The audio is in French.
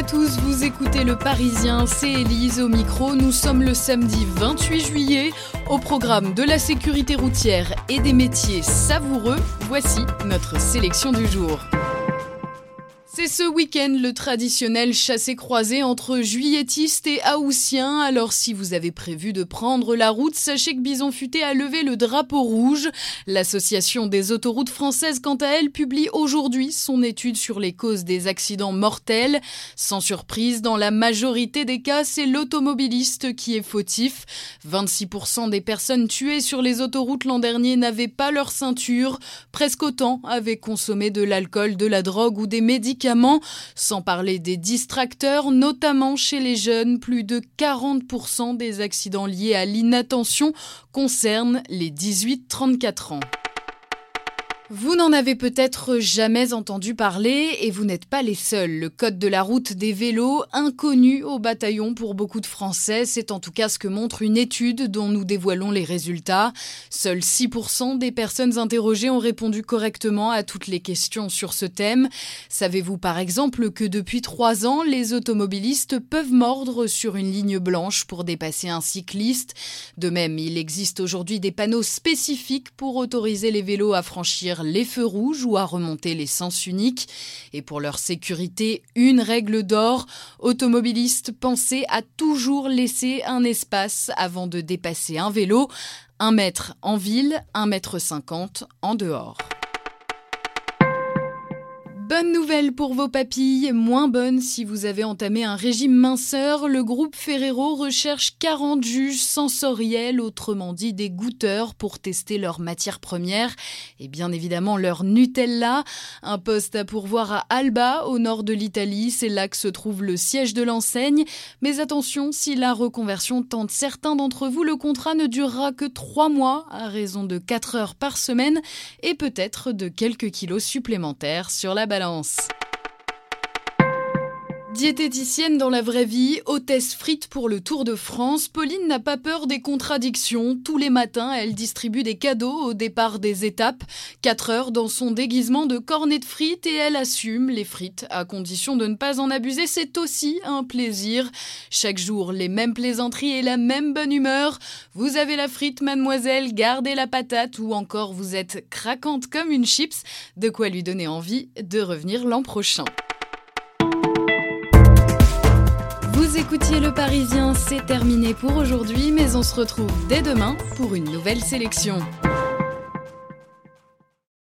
à tous, vous écoutez Le Parisien, c'est Élise au micro. Nous sommes le samedi 28 juillet. Au programme de la sécurité routière et des métiers savoureux, voici notre sélection du jour. C'est ce week-end le traditionnel chassé-croisé entre juilletistes et haussiens. Alors si vous avez prévu de prendre la route, sachez que Bison Futé a levé le drapeau rouge. L'association des autoroutes françaises, quant à elle, publie aujourd'hui son étude sur les causes des accidents mortels. Sans surprise, dans la majorité des cas, c'est l'automobiliste qui est fautif. 26% des personnes tuées sur les autoroutes l'an dernier n'avaient pas leur ceinture. Presque autant avaient consommé de l'alcool, de la drogue ou des médicaments sans parler des distracteurs, notamment chez les jeunes. Plus de 40% des accidents liés à l'inattention concernent les 18-34 ans. Vous n'en avez peut-être jamais entendu parler et vous n'êtes pas les seuls. Le code de la route des vélos, inconnu au bataillon pour beaucoup de Français, c'est en tout cas ce que montre une étude dont nous dévoilons les résultats. Seuls 6% des personnes interrogées ont répondu correctement à toutes les questions sur ce thème. Savez-vous par exemple que depuis trois ans, les automobilistes peuvent mordre sur une ligne blanche pour dépasser un cycliste? De même, il existe aujourd'hui des panneaux spécifiques pour autoriser les vélos à franchir les feux rouges ou à remonter les sens uniques. Et pour leur sécurité, une règle d'or, automobilistes, pensez à toujours laisser un espace avant de dépasser un vélo, un mètre en ville, un mètre cinquante en dehors. Bonne nouvelle pour vos papilles, moins bonne si vous avez entamé un régime minceur. Le groupe Ferrero recherche 40 juges sensoriels, autrement dit des goûteurs, pour tester leurs matières premières et bien évidemment leur Nutella. Un poste à pourvoir à Alba, au nord de l'Italie. C'est là que se trouve le siège de l'enseigne. Mais attention, si la reconversion tente certains d'entre vous, le contrat ne durera que 3 mois à raison de 4 heures par semaine et peut-être de quelques kilos supplémentaires sur la balance séance. Diététicienne dans la vraie vie, hôtesse frite pour le Tour de France, Pauline n'a pas peur des contradictions. Tous les matins, elle distribue des cadeaux au départ des étapes. 4 heures dans son déguisement de cornet de frites et elle assume les frites à condition de ne pas en abuser. C'est aussi un plaisir. Chaque jour, les mêmes plaisanteries et la même bonne humeur. Vous avez la frite, mademoiselle, gardez la patate ou encore vous êtes craquante comme une chips. De quoi lui donner envie de revenir l'an prochain. Écoutiez Le Parisien, c'est terminé pour aujourd'hui, mais on se retrouve dès demain pour une nouvelle sélection.